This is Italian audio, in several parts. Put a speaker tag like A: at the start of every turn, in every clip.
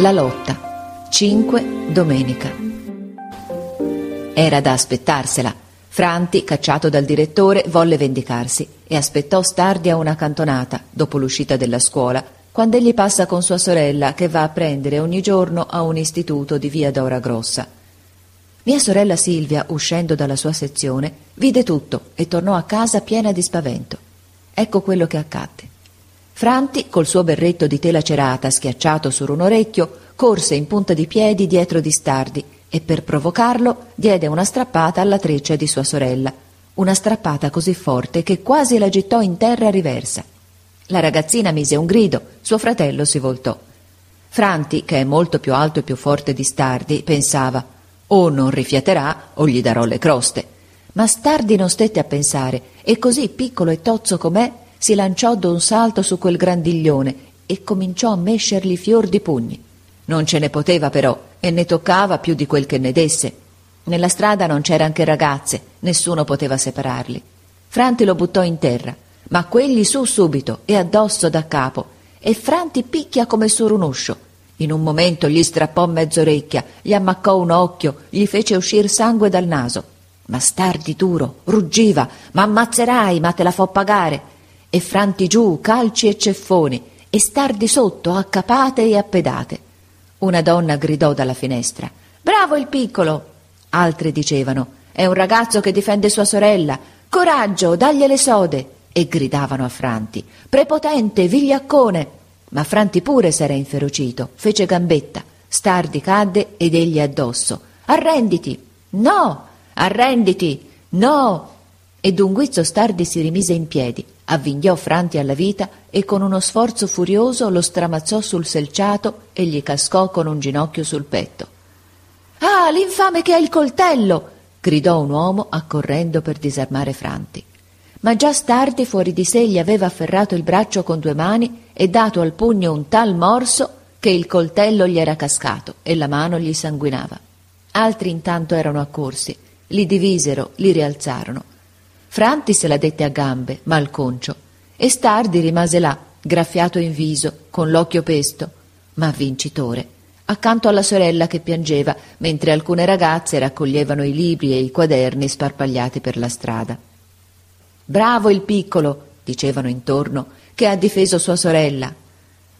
A: La lotta. 5 domenica. Era da aspettarsela. Franti, cacciato dal direttore, volle vendicarsi e aspettò Stardi a una cantonata, dopo l'uscita della scuola, quando egli passa con sua sorella che va a prendere ogni giorno a un istituto di via Dora Grossa. Mia sorella Silvia, uscendo dalla sua sezione, vide tutto e tornò a casa piena di spavento. Ecco quello che accadde. Franti, col suo berretto di tela cerata schiacciato su un orecchio, corse in punta di piedi dietro di Stardi e per provocarlo diede una strappata alla treccia di sua sorella, una strappata così forte che quasi la gettò in terra riversa. La ragazzina mise un grido, suo fratello si voltò. Franti, che è molto più alto e più forte di Stardi, pensava o non rifiaterà o gli darò le croste. Ma Stardi non stette a pensare e così piccolo e tozzo com'è si lanciò d'un salto su quel grandiglione e cominciò a mescergli fior di pugni. Non ce ne poteva però, e ne toccava più di quel che ne desse. Nella strada non c'eran che ragazze, nessuno poteva separarli. Franti lo buttò in terra, ma quegli su subito e addosso da capo, e Franti picchia come su un uscio. In un momento gli strappò mezz'orecchia, gli ammaccò un occhio, gli fece uscir sangue dal naso. Ma Stardi duro, ruggiva, ma ammazzerai, ma te la fo pagare e franti giù calci e ceffoni e stardi sotto a capate e a pedate. Una donna gridò dalla finestra Bravo il piccolo. Altri dicevano È un ragazzo che difende sua sorella. Coraggio, dagli le sode. E gridavano a Franti Prepotente, vigliaccone. Ma Franti pure s'era inferocito, fece gambetta. Stardi cadde ed egli addosso. Arrenditi. No. Arrenditi. No. E d'un guizzo Stardi si rimise in piedi avvinghiò Franti alla vita e con uno sforzo furioso lo stramazzò sul selciato e gli cascò con un ginocchio sul petto. Ah, l'infame che ha il coltello! gridò un uomo accorrendo per disarmare Franti. Ma già Stardi fuori di sé gli aveva afferrato il braccio con due mani e dato al pugno un tal morso che il coltello gli era cascato e la mano gli sanguinava. Altri intanto erano accorsi, li divisero, li rialzarono Franti se la dette a gambe, malconcio, e Stardi rimase là, graffiato in viso, con l'occhio pesto, ma vincitore, accanto alla sorella che piangeva, mentre alcune ragazze raccoglievano i libri e i quaderni sparpagliati per la strada. Bravo il piccolo, dicevano intorno, che ha difeso sua sorella.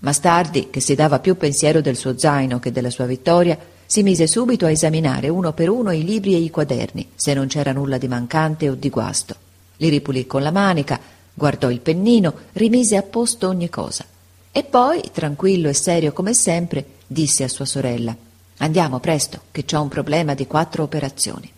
A: Ma Stardi, che si dava più pensiero del suo zaino che della sua vittoria, si mise subito a esaminare uno per uno i libri e i quaderni, se non c'era nulla di mancante o di guasto. Li ripulì con la manica, guardò il pennino, rimise a posto ogni cosa. E poi, tranquillo e serio come sempre, disse a sua sorella Andiamo presto, che c'ho un problema di quattro operazioni.